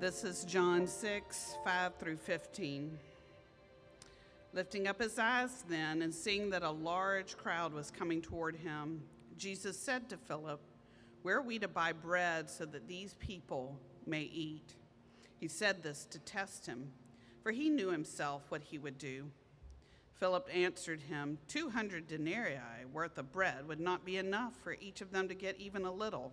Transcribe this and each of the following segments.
This is John 6, 5 through 15. Lifting up his eyes then and seeing that a large crowd was coming toward him, Jesus said to Philip, Where are we to buy bread so that these people may eat? He said this to test him, for he knew himself what he would do. Philip answered him, Two hundred denarii worth of bread would not be enough for each of them to get even a little.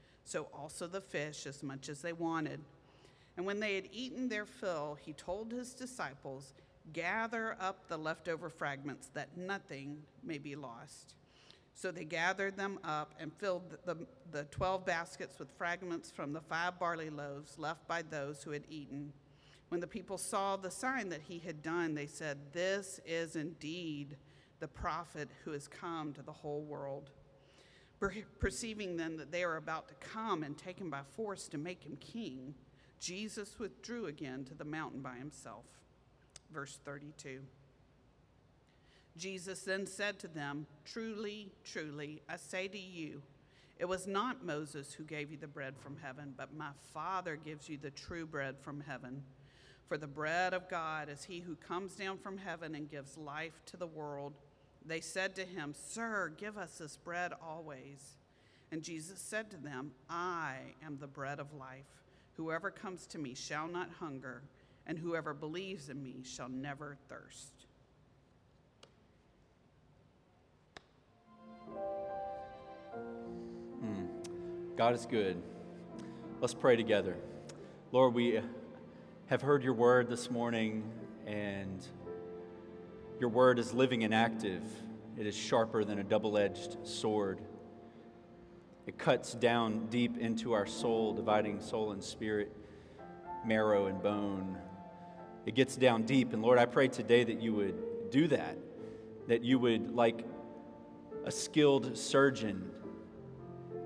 so also the fish as much as they wanted. And when they had eaten their fill, he told his disciples, Gather up the leftover fragments, that nothing may be lost. So they gathered them up and filled the, the, the, 12 baskets with fragments from the five barley loaves left by those who had eaten. When the people saw the sign that he had done, they said, This is indeed the prophet who has come to the whole world. Perceiving then that they are about to come and take him by force to make him king, Jesus withdrew again to the mountain by himself. Verse 32. Jesus then said to them, Truly, truly, I say to you, it was not Moses who gave you the bread from heaven, but my Father gives you the true bread from heaven. For the bread of God is he who comes down from heaven and gives life to the world. They said to him, Sir, give us this bread always. And Jesus said to them, I am the bread of life. Whoever comes to me shall not hunger, and whoever believes in me shall never thirst. Hmm. God is good. Let's pray together. Lord, we have heard your word this morning, and your word is living and active. It is sharper than a double edged sword. It cuts down deep into our soul, dividing soul and spirit, marrow and bone. It gets down deep. And Lord, I pray today that you would do that, that you would, like a skilled surgeon,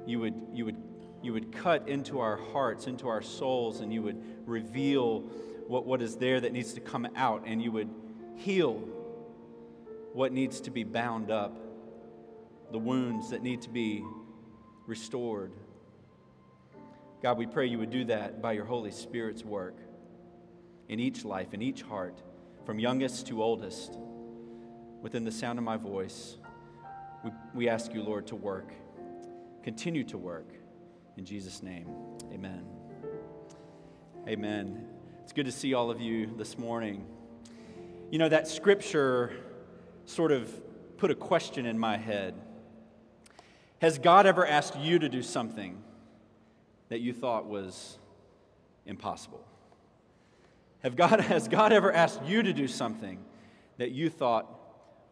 you would, you would, you would cut into our hearts, into our souls, and you would reveal what, what is there that needs to come out, and you would heal what needs to be bound up, the wounds that need to be restored. God, we pray you would do that by your Holy Spirit's work in each life, in each heart, from youngest to oldest, within the sound of my voice. We, we ask you, Lord, to work continue to work. In Jesus' name, amen. Amen. It's good to see all of you this morning. You know, that scripture sort of put a question in my head. Has God ever asked you to do something that you thought was impossible? Have God, has God ever asked you to do something that you thought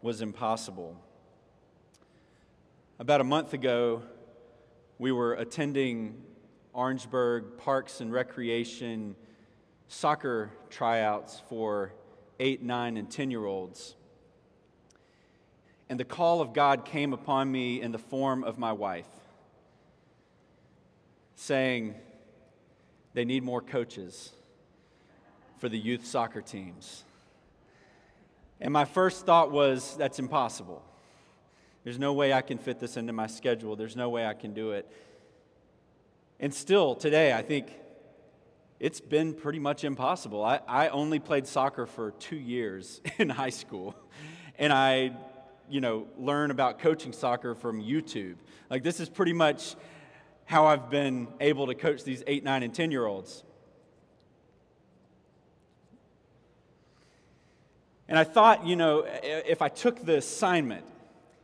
was impossible? About a month ago, we were attending Orangeburg Parks and Recreation soccer tryouts for eight, nine, and 10 year olds. And the call of God came upon me in the form of my wife, saying, They need more coaches for the youth soccer teams. And my first thought was, That's impossible. There's no way I can fit this into my schedule. There's no way I can do it. And still, today, I think it's been pretty much impossible. I, I only played soccer for two years in high school, and I, you know, learn about coaching soccer from YouTube. Like, this is pretty much how I've been able to coach these eight, nine, and 10 year olds. And I thought, you know, if I took the assignment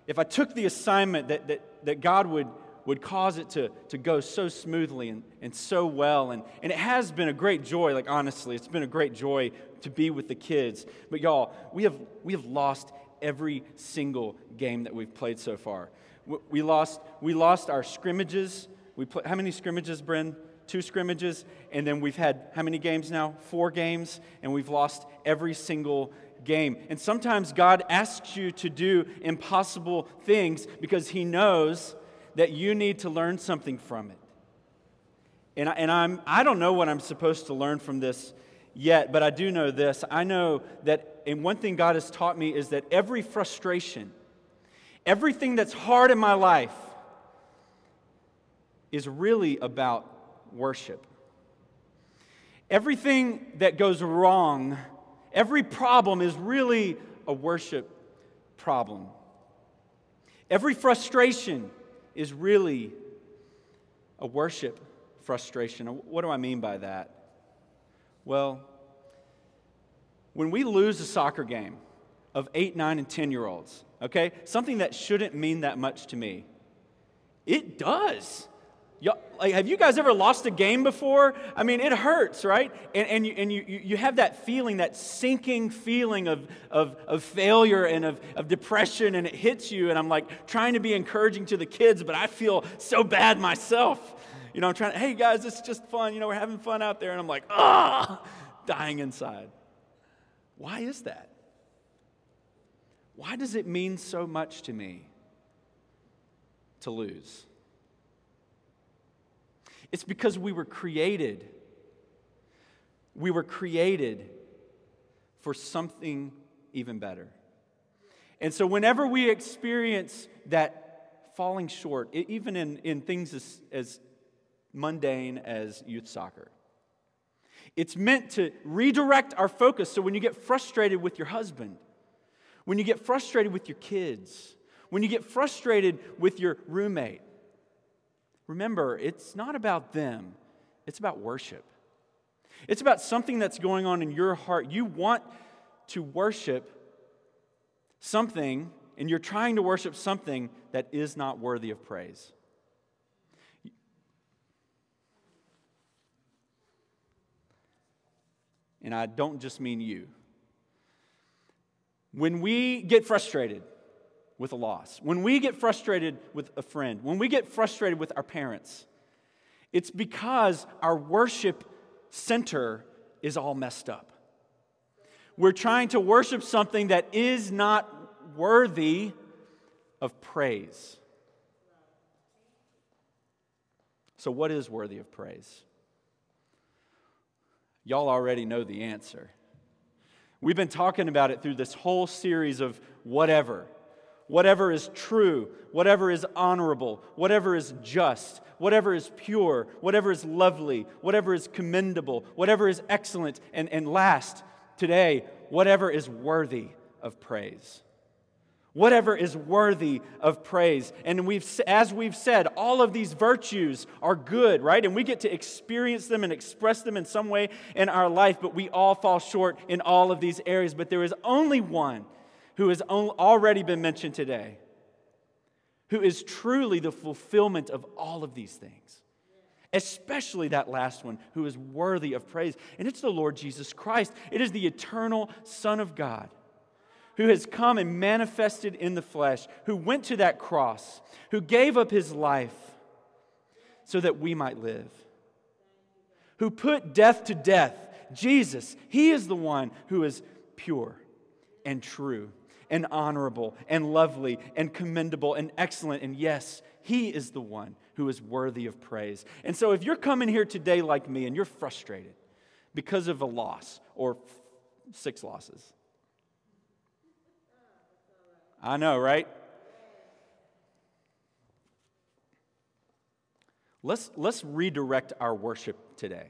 if I took the assignment that, that, that God would, would cause it to, to go so smoothly and, and so well. And, and it has been a great joy, like honestly, it's been a great joy to be with the kids. But y'all, we have, we have lost every single game that we've played so far. We, lost, we lost our scrimmages. We play, how many scrimmages, Bryn? two scrimmages, and then we've had how many games now? Four games, and we've lost every single game. And sometimes God asks you to do impossible things because He knows that you need to learn something from it. And, I, and I'm, I don't know what I'm supposed to learn from this yet, but I do know this. I know that, and one thing God has taught me is that every frustration, everything that's hard in my life, is really about worship. Everything that goes wrong, every problem is really a worship problem. Every frustration is really a worship frustration. What do I mean by that? Well, when we lose a soccer game of 8, 9, and 10 year olds, okay, something that shouldn't mean that much to me, it does. Like, have you guys ever lost a game before? I mean, it hurts, right? And, and, you, and you, you have that feeling, that sinking feeling of, of, of failure and of, of depression, and it hits you. And I'm like trying to be encouraging to the kids, but I feel so bad myself. You know, I'm trying, to, hey guys, it's just fun. You know, we're having fun out there. And I'm like, ah, dying inside. Why is that? Why does it mean so much to me to lose? It's because we were created. We were created for something even better. And so, whenever we experience that falling short, even in, in things as, as mundane as youth soccer, it's meant to redirect our focus. So, when you get frustrated with your husband, when you get frustrated with your kids, when you get frustrated with your roommate, Remember, it's not about them, it's about worship. It's about something that's going on in your heart. You want to worship something, and you're trying to worship something that is not worthy of praise. And I don't just mean you. When we get frustrated, with a loss, when we get frustrated with a friend, when we get frustrated with our parents, it's because our worship center is all messed up. We're trying to worship something that is not worthy of praise. So, what is worthy of praise? Y'all already know the answer. We've been talking about it through this whole series of whatever whatever is true, whatever is honorable, whatever is just, whatever is pure, whatever is lovely, whatever is commendable, whatever is excellent, and, and last, today, whatever is worthy of praise. Whatever is worthy of praise. And we've, as we've said, all of these virtues are good, right? And we get to experience them and express them in some way in our life, but we all fall short in all of these areas. But there is only one who has already been mentioned today, who is truly the fulfillment of all of these things. Especially that last one, who is worthy of praise. And it's the Lord Jesus Christ. It is the eternal Son of God who has come and manifested in the flesh, who went to that cross, who gave up his life so that we might live, who put death to death. Jesus, he is the one who is pure and true and honorable and lovely and commendable and excellent. And yes, He is the one who is worthy of praise. And so if you're coming here today like me and you're frustrated because of a loss or six losses, I know, right? Let's, let's redirect our worship today.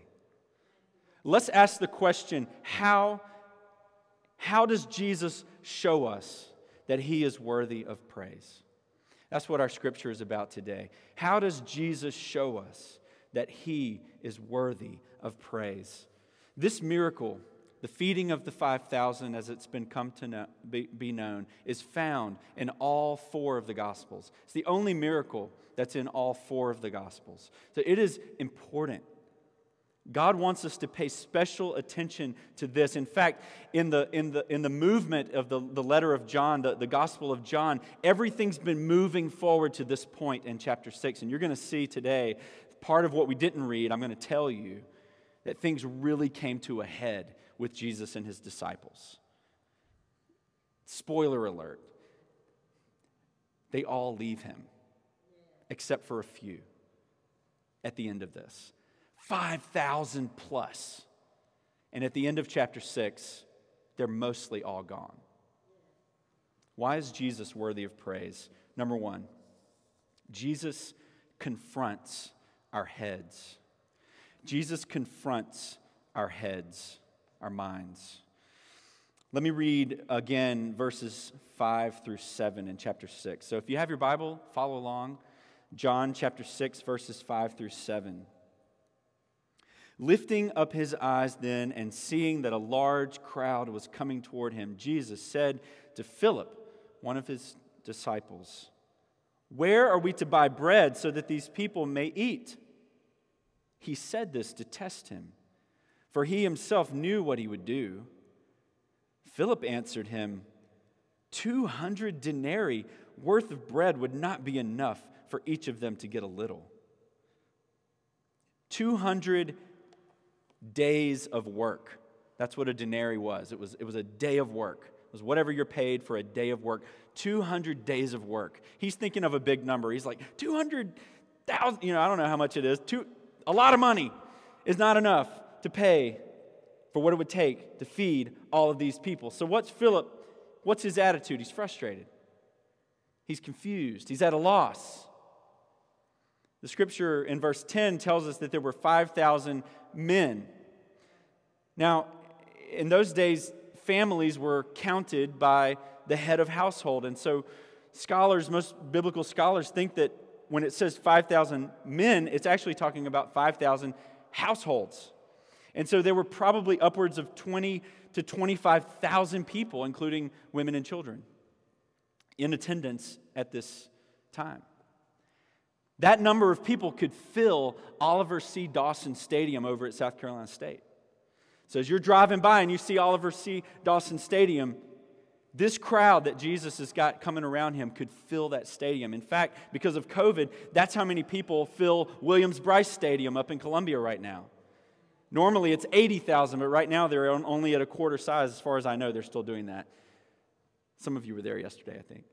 Let's ask the question how, how does Jesus show us that he is worthy of praise. That's what our scripture is about today. How does Jesus show us that he is worthy of praise? This miracle, the feeding of the 5,000 as it's been come to know, be, be known, is found in all four of the Gospels. It's the only miracle that's in all four of the Gospels. So it is important God wants us to pay special attention to this. In fact, in the, in the, in the movement of the, the letter of John, the, the Gospel of John, everything's been moving forward to this point in chapter 6. And you're going to see today part of what we didn't read, I'm going to tell you that things really came to a head with Jesus and his disciples. Spoiler alert they all leave him, except for a few at the end of this 5,000 plus. And at the end of chapter 6, they're mostly all gone. Why is Jesus worthy of praise? Number one, Jesus confronts our heads. Jesus confronts our heads, our minds. Let me read again verses 5 through 7 in chapter 6. So if you have your Bible, follow along. John chapter 6, verses 5 through 7. Lifting up his eyes then and seeing that a large crowd was coming toward him, Jesus said to Philip, one of his disciples, Where are we to buy bread so that these people may eat? He said this to test him, for he himself knew what he would do. Philip answered him, 200 denarii worth of bread would not be enough for each of them to get a little. 200 days of work. That's what a denarii was. It was, it was a day of work. It was whatever you're paid for a day of work. 200 days of work. He's thinking of a big number. He's like, 200,000, you know, I don't know how much it is. Two, a lot of money is not enough to pay for what it would take to feed all of these people. So, what's Philip? What's his attitude? He's frustrated. He's confused. He's at a loss. The scripture in verse 10 tells us that there were 5,000 men. Now, in those days, families were counted by the head of household. And so, scholars, most biblical scholars, think that when it says 5,000 men, it's actually talking about 5,000 households. And so there were probably upwards of 20 to 25,000 people, including women and children, in attendance at this time. That number of people could fill Oliver C. Dawson Stadium over at South Carolina State. So as you're driving by and you see Oliver C. Dawson Stadium, this crowd that Jesus has got coming around him could fill that stadium. In fact, because of COVID, that's how many people fill Williams Brice Stadium up in Columbia right now. Normally it's 80,000, but right now they're only at a quarter size. As far as I know, they're still doing that. Some of you were there yesterday, I think.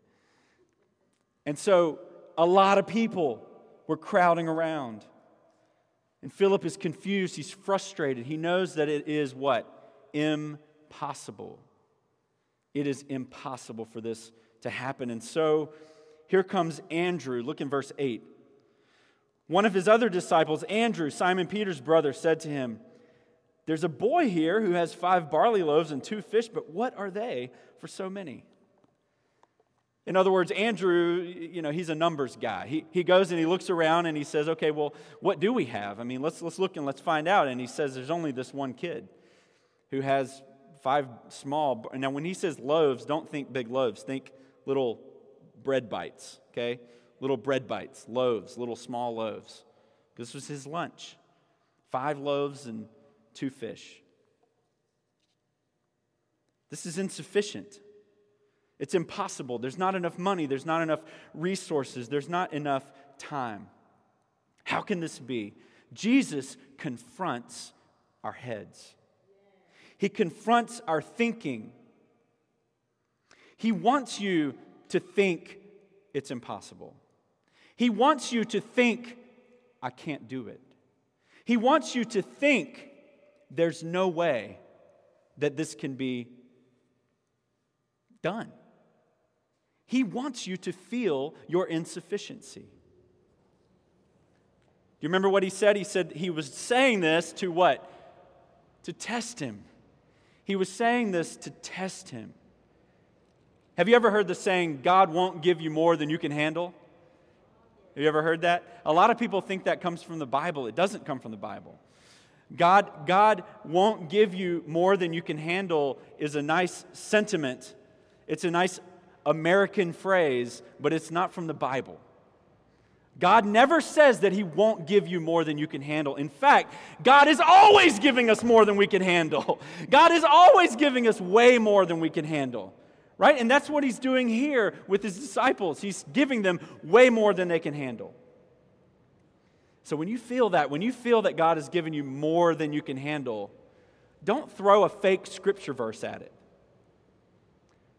And so a lot of people were crowding around. And Philip is confused. He's frustrated. He knows that it is what? Impossible. It is impossible for this to happen. And so here comes Andrew. Look in verse 8. One of his other disciples, Andrew, Simon Peter's brother, said to him, There's a boy here who has five barley loaves and two fish, but what are they for so many? In other words, Andrew, you know, he's a numbers guy. He, he goes and he looks around and he says, okay, well, what do we have? I mean, let's, let's look and let's find out. And he says, there's only this one kid who has five small. Now, when he says loaves, don't think big loaves, think little bread bites, okay? little bread bites, loaves, little small loaves. This was his lunch five loaves and two fish. This is insufficient. It's impossible. There's not enough money, there's not enough resources, there's not enough time. How can this be? Jesus confronts our heads, He confronts our thinking. He wants you to think it's impossible. He wants you to think, I can't do it. He wants you to think, there's no way that this can be done. He wants you to feel your insufficiency. Do you remember what he said? He said he was saying this to what? To test him. He was saying this to test him. Have you ever heard the saying, God won't give you more than you can handle? Have you ever heard that? A lot of people think that comes from the Bible. It doesn't come from the Bible. God, God won't give you more than you can handle is a nice sentiment. It's a nice American phrase, but it's not from the Bible. God never says that He won't give you more than you can handle. In fact, God is always giving us more than we can handle. God is always giving us way more than we can handle right? And that's what he's doing here with his disciples. He's giving them way more than they can handle. So when you feel that, when you feel that God has given you more than you can handle, don't throw a fake scripture verse at it.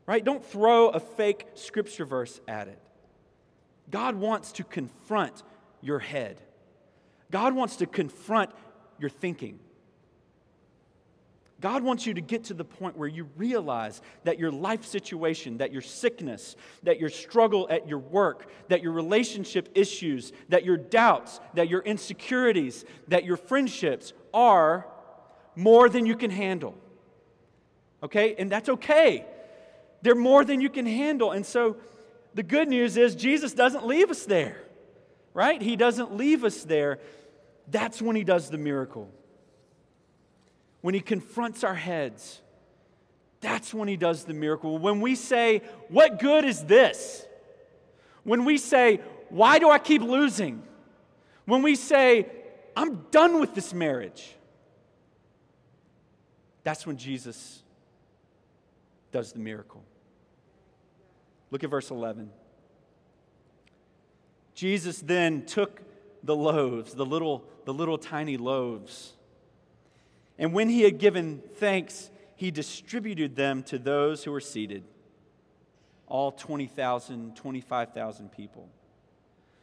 Right? Don't throw a fake scripture verse at it. God wants to confront your head. God wants to confront your thinking. God wants you to get to the point where you realize that your life situation, that your sickness, that your struggle at your work, that your relationship issues, that your doubts, that your insecurities, that your friendships are more than you can handle. Okay? And that's okay. They're more than you can handle. And so the good news is Jesus doesn't leave us there, right? He doesn't leave us there. That's when he does the miracle when he confronts our heads, that's when he does the miracle. When we say, What good is this? When we say, Why do I keep losing? When we say, I'm done with this marriage, that's when Jesus does the miracle. Look at verse 11. Jesus then took the loaves, the little, the little tiny loaves and when he had given thanks, he distributed them to those who were seated, all 20,000, 25,000 people.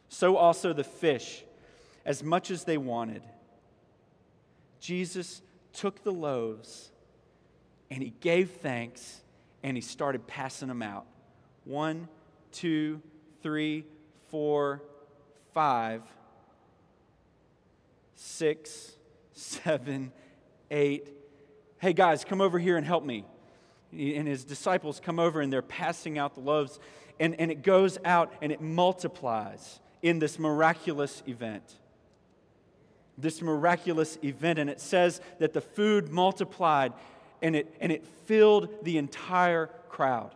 So also the fish, as much as they wanted. Jesus took the loaves and he gave thanks and he started passing them out. One, two, three, four, five, six, seven, 8, hey guys, come over here and help me. And his disciples come over and they're passing out the loaves, and, and it goes out and it multiplies in this miraculous event. This miraculous event, and it says that the food multiplied and it, and it filled the entire crowd.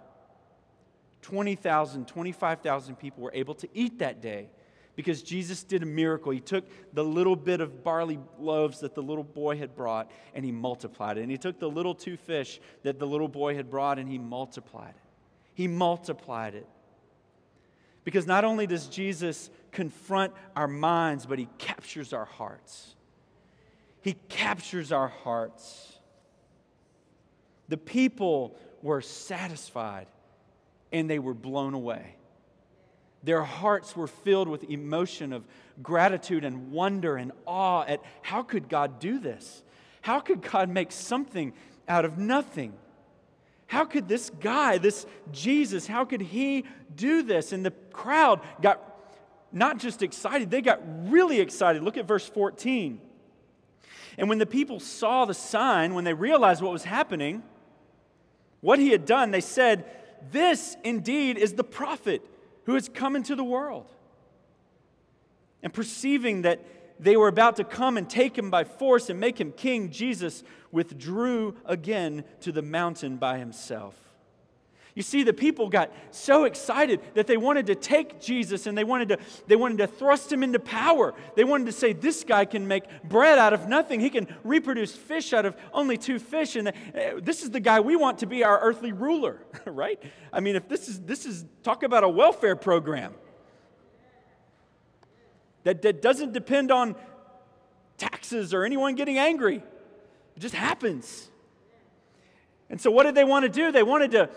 20,000, 25,000 people were able to eat that day because Jesus did a miracle. He took the little bit of barley loaves that the little boy had brought and he multiplied it. And he took the little two fish that the little boy had brought and he multiplied it. He multiplied it. Because not only does Jesus confront our minds, but he captures our hearts. He captures our hearts. The people were satisfied and they were blown away. Their hearts were filled with emotion of gratitude and wonder and awe at how could God do this? How could God make something out of nothing? How could this guy, this Jesus, how could he do this? And the crowd got not just excited, they got really excited. Look at verse 14. And when the people saw the sign, when they realized what was happening, what he had done, they said, This indeed is the prophet who has come into the world. And perceiving that they were about to come and take him by force and make him king, Jesus withdrew again to the mountain by himself. You see, the people got so excited that they wanted to take Jesus and they wanted to, they wanted to thrust him into power. They wanted to say, This guy can make bread out of nothing. He can reproduce fish out of only two fish. And uh, this is the guy we want to be our earthly ruler, right? I mean, if this is, this is talk about a welfare program that, that doesn't depend on taxes or anyone getting angry, it just happens. And so, what did they want to do? They wanted to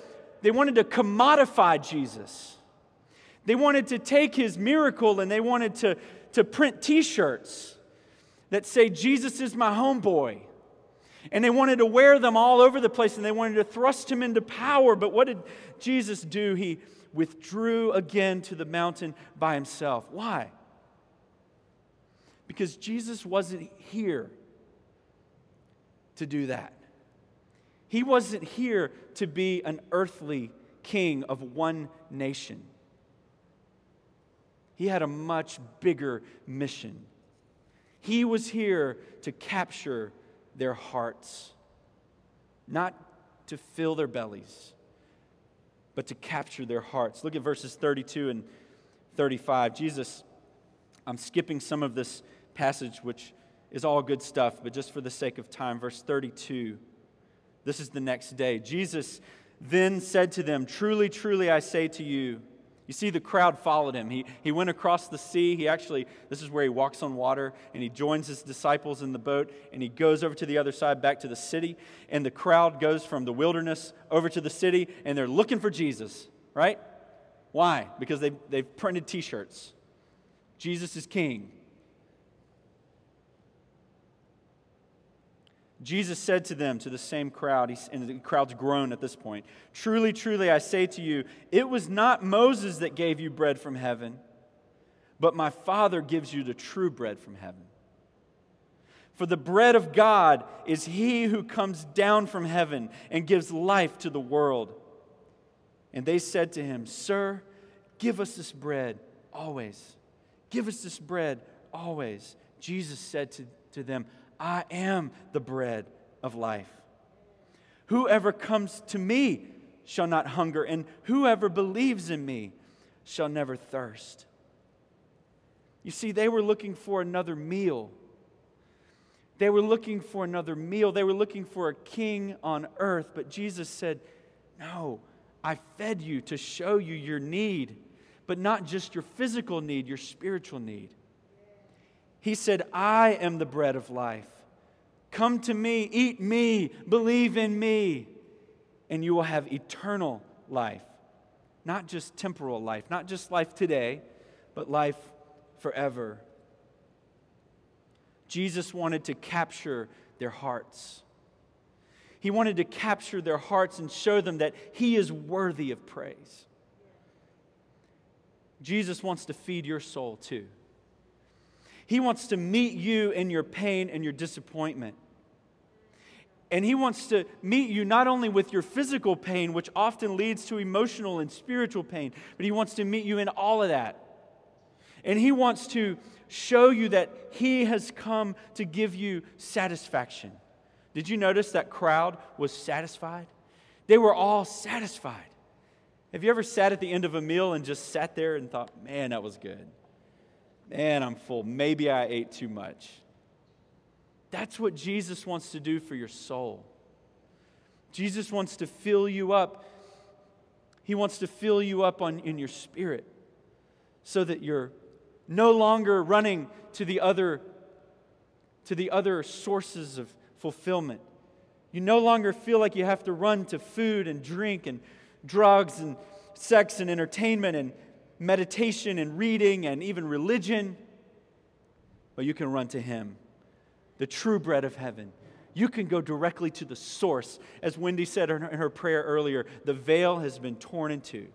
they wanted to commodify Jesus. They wanted to take his miracle and they wanted to, to print t shirts that say, Jesus is my homeboy. And they wanted to wear them all over the place and they wanted to thrust him into power. But what did Jesus do? He withdrew again to the mountain by himself. Why? Because Jesus wasn't here to do that. He wasn't here to be an earthly king of one nation. He had a much bigger mission. He was here to capture their hearts, not to fill their bellies, but to capture their hearts. Look at verses 32 and 35. Jesus, I'm skipping some of this passage, which is all good stuff, but just for the sake of time, verse 32. This is the next day. Jesus then said to them, Truly, truly, I say to you, You see, the crowd followed him. He, he went across the sea. He actually, this is where he walks on water, and he joins his disciples in the boat, and he goes over to the other side, back to the city. And the crowd goes from the wilderness over to the city, and they're looking for Jesus, right? Why? Because they, they've printed t shirts. Jesus is king. Jesus said to them, to the same crowd, and the crowd's grown at this point Truly, truly, I say to you, it was not Moses that gave you bread from heaven, but my Father gives you the true bread from heaven. For the bread of God is he who comes down from heaven and gives life to the world. And they said to him, Sir, give us this bread always. Give us this bread always. Jesus said to, to them, I am the bread of life. Whoever comes to me shall not hunger, and whoever believes in me shall never thirst. You see, they were looking for another meal. They were looking for another meal. They were looking for a king on earth. But Jesus said, No, I fed you to show you your need, but not just your physical need, your spiritual need. He said, I am the bread of life. Come to me, eat me, believe in me, and you will have eternal life. Not just temporal life, not just life today, but life forever. Jesus wanted to capture their hearts. He wanted to capture their hearts and show them that He is worthy of praise. Jesus wants to feed your soul too. He wants to meet you in your pain and your disappointment. And He wants to meet you not only with your physical pain, which often leads to emotional and spiritual pain, but He wants to meet you in all of that. And He wants to show you that He has come to give you satisfaction. Did you notice that crowd was satisfied? They were all satisfied. Have you ever sat at the end of a meal and just sat there and thought, man, that was good? Man, I'm full. Maybe I ate too much. That's what Jesus wants to do for your soul. Jesus wants to fill you up. He wants to fill you up on, in your spirit so that you're no longer running to the other to the other sources of fulfillment. You no longer feel like you have to run to food and drink and drugs and sex and entertainment and meditation and reading and even religion, but you can run to Him, the true bread of heaven. You can go directly to the source. As Wendy said in her prayer earlier, the veil has been torn in two.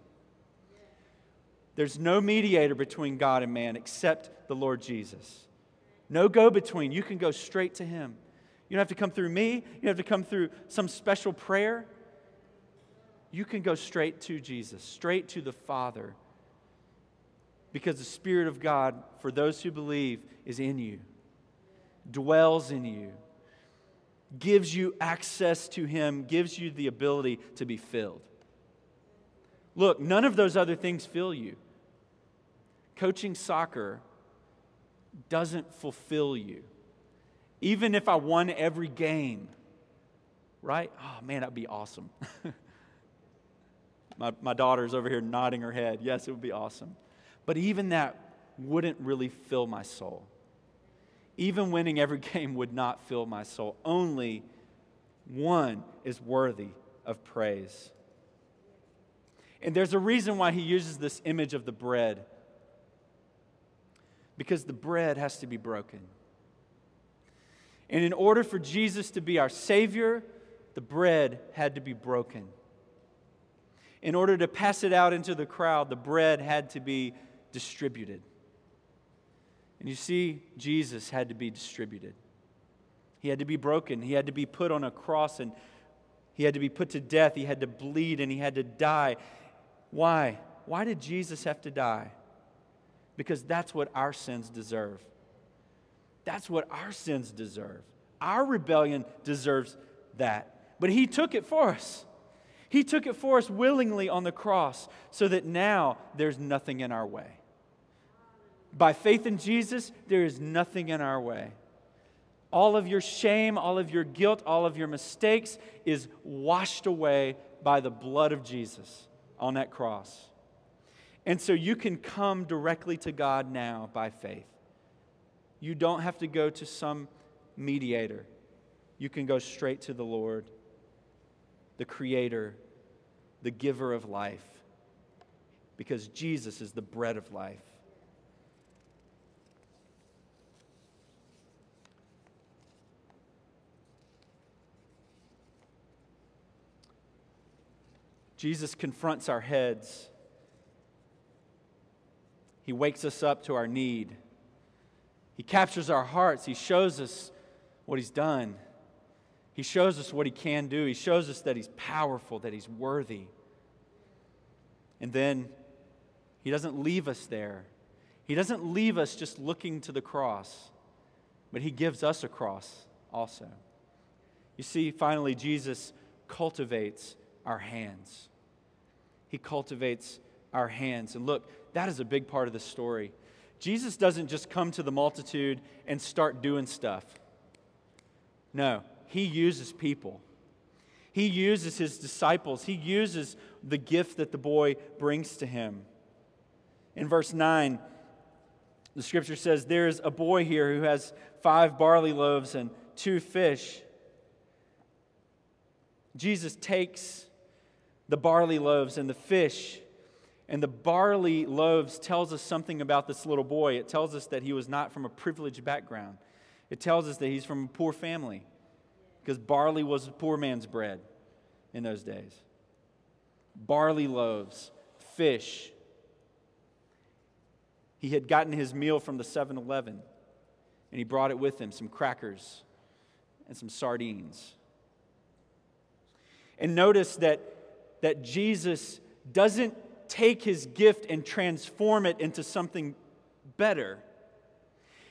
There's no mediator between God and man except the Lord Jesus. No go between. You can go straight to Him. You don't have to come through me, you don't have to come through some special prayer. You can go straight to Jesus, straight to the Father because the Spirit of God, for those who believe, is in you, dwells in you, gives you access to Him, gives you the ability to be filled. Look, none of those other things fill you. Coaching soccer doesn't fulfill you. Even if I won every game, right? Oh man, that'd be awesome. my, my daughter's over here nodding her head. Yes, it would be awesome. But even that wouldn't really fill my soul. Even winning every game would not fill my soul. Only one is worthy of praise. And there's a reason why he uses this image of the bread. Because the bread has to be broken. And in order for Jesus to be our Savior, the bread had to be broken. In order to pass it out into the crowd, the bread had to be distributed. And you see, Jesus had to be distributed. He had to be broken. He had to be put on a cross and he had to be put to death. He had to bleed and he had to die. Why? Why did Jesus have to die? Because that's what our sins deserve. That's what our sins deserve. Our rebellion deserves that. But he took it for us. He took it for us willingly on the cross so that now there's nothing in our way. By faith in Jesus, there is nothing in our way. All of your shame, all of your guilt, all of your mistakes is washed away by the blood of Jesus on that cross. And so you can come directly to God now by faith. You don't have to go to some mediator. You can go straight to the Lord, the Creator, the giver of life, because Jesus is the bread of life. Jesus confronts our heads. He wakes us up to our need. He captures our hearts. He shows us what He's done. He shows us what He can do. He shows us that He's powerful, that He's worthy. And then He doesn't leave us there. He doesn't leave us just looking to the cross, but He gives us a cross also. You see, finally, Jesus cultivates our hands. He cultivates our hands. And look, that is a big part of the story. Jesus doesn't just come to the multitude and start doing stuff. No, he uses people. He uses his disciples. He uses the gift that the boy brings to him. In verse 9, the scripture says, There's a boy here who has five barley loaves and two fish. Jesus takes the barley loaves and the fish. And the barley loaves tells us something about this little boy. It tells us that he was not from a privileged background. It tells us that he's from a poor family because barley was a poor man's bread in those days. Barley loaves, fish. He had gotten his meal from the 7 Eleven and he brought it with him some crackers and some sardines. And notice that that Jesus doesn't take his gift and transform it into something better.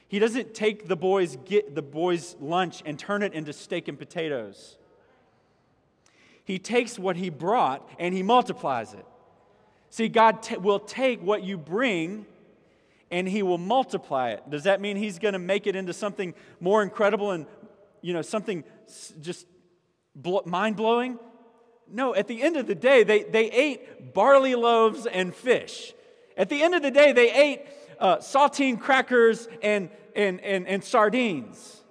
He doesn't take the boy's, get, the boy's lunch and turn it into steak and potatoes. He takes what he brought and he multiplies it. See, God t- will take what you bring and he will multiply it. Does that mean he's going to make it into something more incredible and, you know, something just mind blowing? No, at the end of the day, they, they ate barley loaves and fish. At the end of the day, they ate uh, saltine crackers and, and, and, and sardines.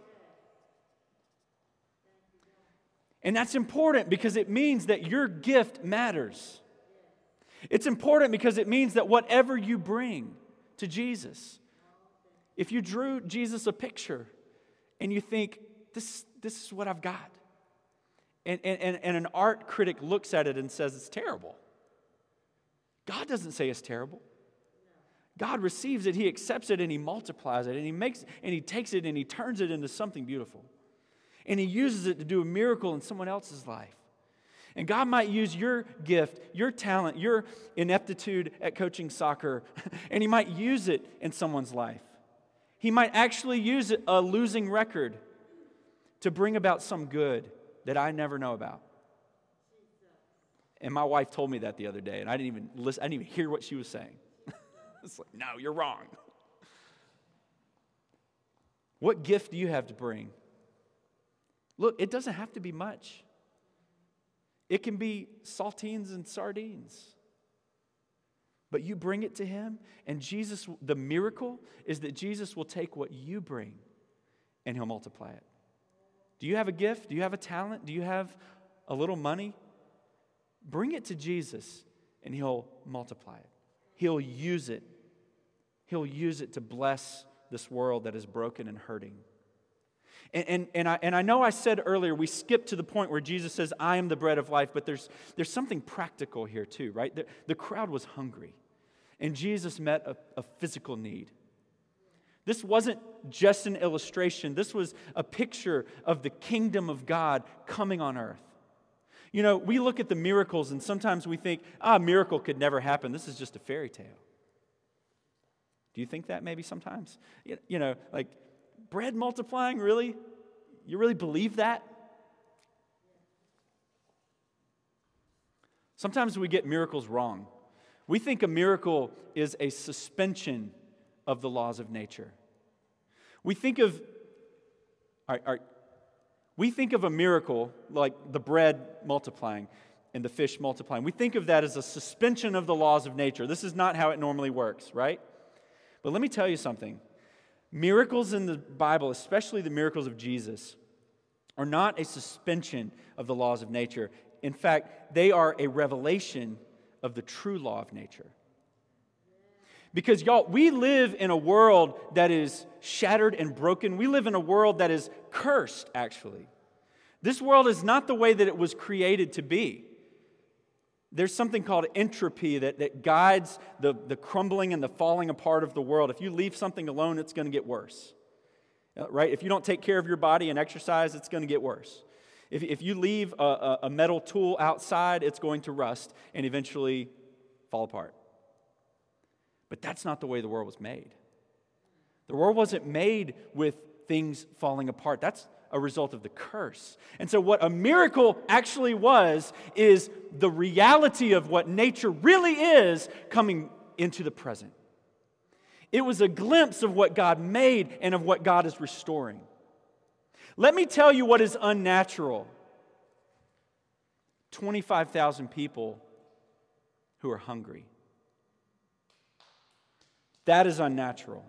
And that's important because it means that your gift matters. It's important because it means that whatever you bring to Jesus, if you drew Jesus a picture and you think, this, this is what I've got, and, and, and an art critic looks at it and says it's terrible. God doesn't say it's terrible. God receives it, He accepts it, and He multiplies it, and He makes and He takes it and He turns it into something beautiful. And He uses it to do a miracle in someone else's life. And God might use your gift, your talent, your ineptitude at coaching soccer, and He might use it in someone's life. He might actually use a losing record to bring about some good that I never know about. And my wife told me that the other day, and I didn't even listen, I didn't even hear what she was saying. it's like, no, you're wrong. What gift do you have to bring? Look, it doesn't have to be much. It can be saltines and sardines. But you bring it to him, and Jesus, the miracle is that Jesus will take what you bring and he'll multiply it. Do you have a gift? Do you have a talent? Do you have a little money? Bring it to Jesus and He'll multiply it. He'll use it. He'll use it to bless this world that is broken and hurting. And, and, and, I, and I know I said earlier, we skipped to the point where Jesus says, I am the bread of life, but there's, there's something practical here too, right? The, the crowd was hungry, and Jesus met a, a physical need. This wasn't just an illustration, this was a picture of the kingdom of God coming on earth. You know, we look at the miracles and sometimes we think, ah, a miracle could never happen. This is just a fairy tale. Do you think that maybe sometimes? You know, like bread multiplying, really? You really believe that? Sometimes we get miracles wrong. We think a miracle is a suspension of the laws of nature. We think of, right, we think of a miracle like the bread multiplying and the fish multiplying. We think of that as a suspension of the laws of nature. This is not how it normally works, right? But let me tell you something. Miracles in the Bible, especially the miracles of Jesus, are not a suspension of the laws of nature. In fact, they are a revelation of the true law of nature. Because, y'all, we live in a world that is shattered and broken. We live in a world that is cursed, actually. This world is not the way that it was created to be. There's something called entropy that, that guides the, the crumbling and the falling apart of the world. If you leave something alone, it's going to get worse. Uh, right? If you don't take care of your body and exercise, it's going to get worse. If, if you leave a, a metal tool outside, it's going to rust and eventually fall apart. But that's not the way the world was made. The world wasn't made with things falling apart. That's a result of the curse. And so, what a miracle actually was, is the reality of what nature really is coming into the present. It was a glimpse of what God made and of what God is restoring. Let me tell you what is unnatural 25,000 people who are hungry. That is unnatural.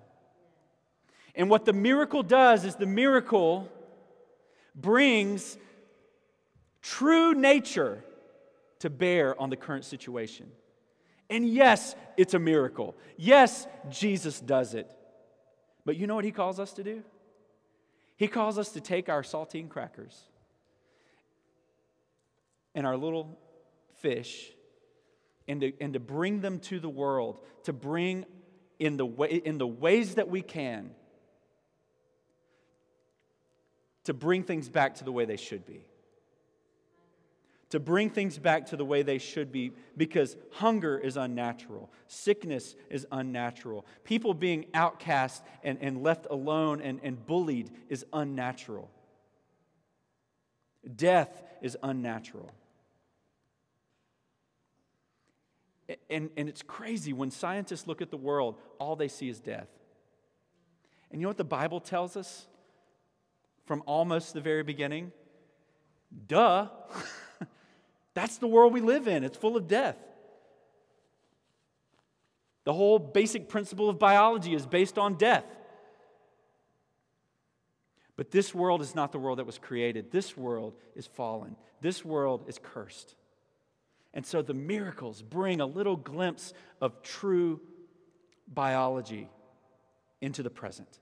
And what the miracle does is the miracle brings true nature to bear on the current situation. And yes, it's a miracle. Yes, Jesus does it. But you know what he calls us to do? He calls us to take our saltine crackers and our little fish and to, and to bring them to the world, to bring in the, way, in the ways that we can to bring things back to the way they should be. To bring things back to the way they should be because hunger is unnatural, sickness is unnatural, people being outcast and, and left alone and, and bullied is unnatural, death is unnatural. And, and it's crazy when scientists look at the world, all they see is death. And you know what the Bible tells us? from almost the very beginning? Duh. That's the world we live in. It's full of death. The whole basic principle of biology is based on death. But this world is not the world that was created. This world is fallen. This world is cursed. And so the miracles bring a little glimpse of true biology into the present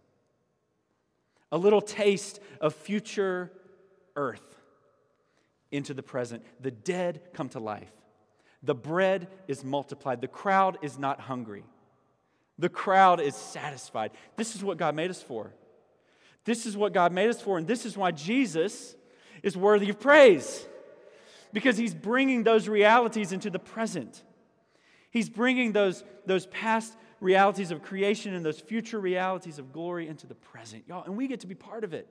a little taste of future earth into the present. The dead come to life. The bread is multiplied. The crowd is not hungry. The crowd is satisfied. This is what God made us for. This is what God made us for. And this is why Jesus is worthy of praise because he's bringing those realities into the present. He's bringing those, those past realities of creation and those future realities of glory into the present. Y'all, and we get to be part of it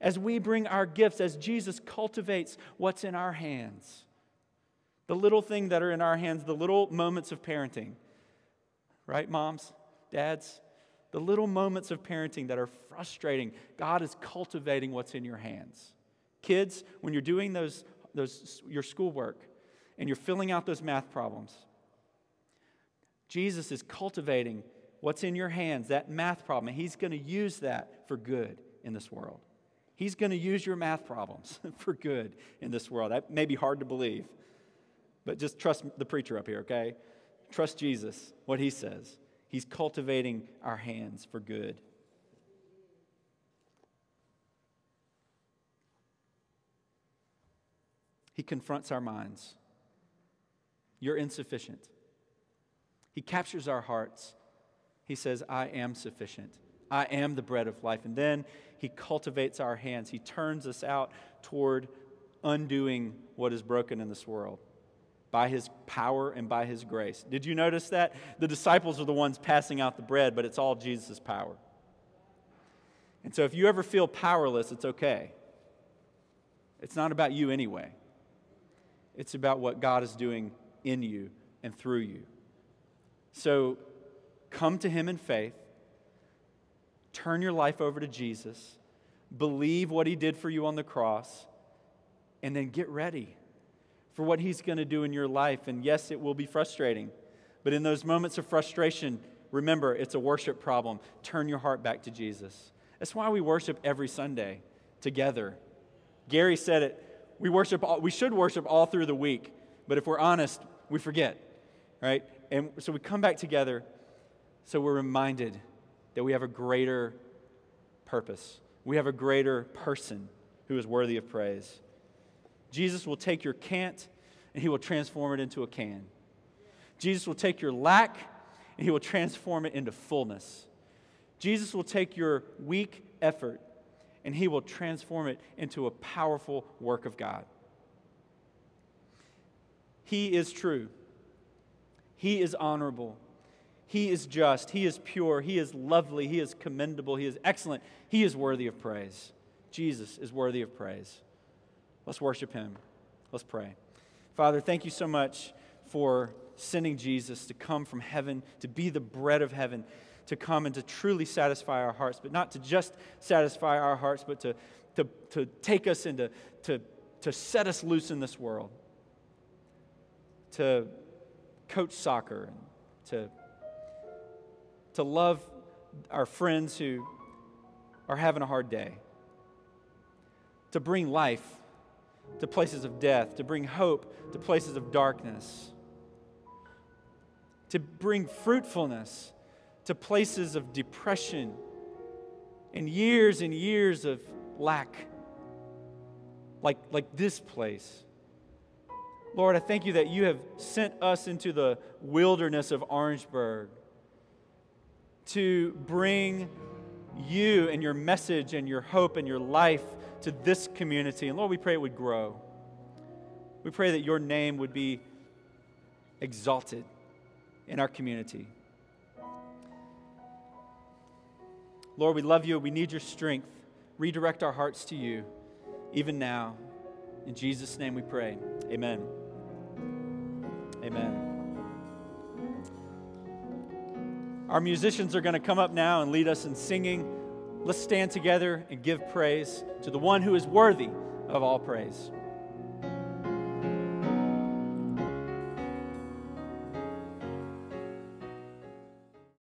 as we bring our gifts, as Jesus cultivates what's in our hands. The little thing that are in our hands, the little moments of parenting. Right, moms, dads? The little moments of parenting that are frustrating. God is cultivating what's in your hands. Kids, when you're doing those, those your schoolwork and you're filling out those math problems, Jesus is cultivating what's in your hands, that math problem, and He's going to use that for good in this world. He's going to use your math problems for good in this world. That may be hard to believe, but just trust the preacher up here, okay? Trust Jesus, what He says. He's cultivating our hands for good. He confronts our minds. You're insufficient. He captures our hearts. He says, I am sufficient. I am the bread of life. And then he cultivates our hands. He turns us out toward undoing what is broken in this world by his power and by his grace. Did you notice that? The disciples are the ones passing out the bread, but it's all Jesus' power. And so if you ever feel powerless, it's okay. It's not about you anyway, it's about what God is doing in you and through you. So come to Him in faith, turn your life over to Jesus, believe what He did for you on the cross, and then get ready for what He's going to do in your life. And yes, it will be frustrating. But in those moments of frustration, remember it's a worship problem. Turn your heart back to Jesus. That's why we worship every Sunday together. Gary said it. We worship all, we should worship all through the week, but if we're honest, we forget, right? And so we come back together so we're reminded that we have a greater purpose. We have a greater person who is worthy of praise. Jesus will take your can't and he will transform it into a can. Jesus will take your lack and he will transform it into fullness. Jesus will take your weak effort and he will transform it into a powerful work of God. He is true. He is honorable. He is just. He is pure. He is lovely. He is commendable. He is excellent. He is worthy of praise. Jesus is worthy of praise. Let's worship him. Let's pray. Father, thank you so much for sending Jesus to come from heaven, to be the bread of heaven, to come and to truly satisfy our hearts, but not to just satisfy our hearts, but to, to, to take us and to, to, to set us loose in this world, to coach soccer, and to, to love our friends who are having a hard day, to bring life to places of death, to bring hope to places of darkness, to bring fruitfulness to places of depression and years and years of lack, like, like this place. Lord, I thank you that you have sent us into the wilderness of Orangeburg to bring you and your message and your hope and your life to this community. And Lord, we pray it would grow. We pray that your name would be exalted in our community. Lord, we love you. We need your strength. Redirect our hearts to you, even now. In Jesus' name we pray. Amen. Amen. Our musicians are going to come up now and lead us in singing. Let's stand together and give praise to the one who is worthy of all praise.